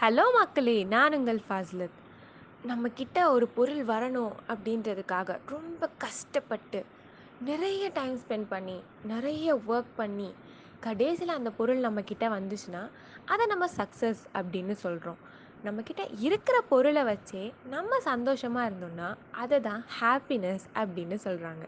Hello மக்களே நான் உங்கள் ஃபாஸ்லத். நம்மக்கிட்ட ஒரு பொருள் வரணும் அப்படின்றதுக்காக ரொம்ப கஷ்டப்பட்டு நிறைய டைம் ஸ்பெண்ட் பண்ணி நிறைய ஒர்க் பண்ணி கடைசியில் அந்த பொருள் நம்மக்கிட்ட வந்துச்சுன்னா அதை நம்ம சக்ஸஸ் அப்படின்னு சொல்கிறோம் நம்மக்கிட்ட இருக்கிற பொருளை வச்சே நம்ம சந்தோஷமாக இருந்தோம்னா அதை தான் ஹாப்பினஸ் அப்படின்னு சொல்கிறாங்க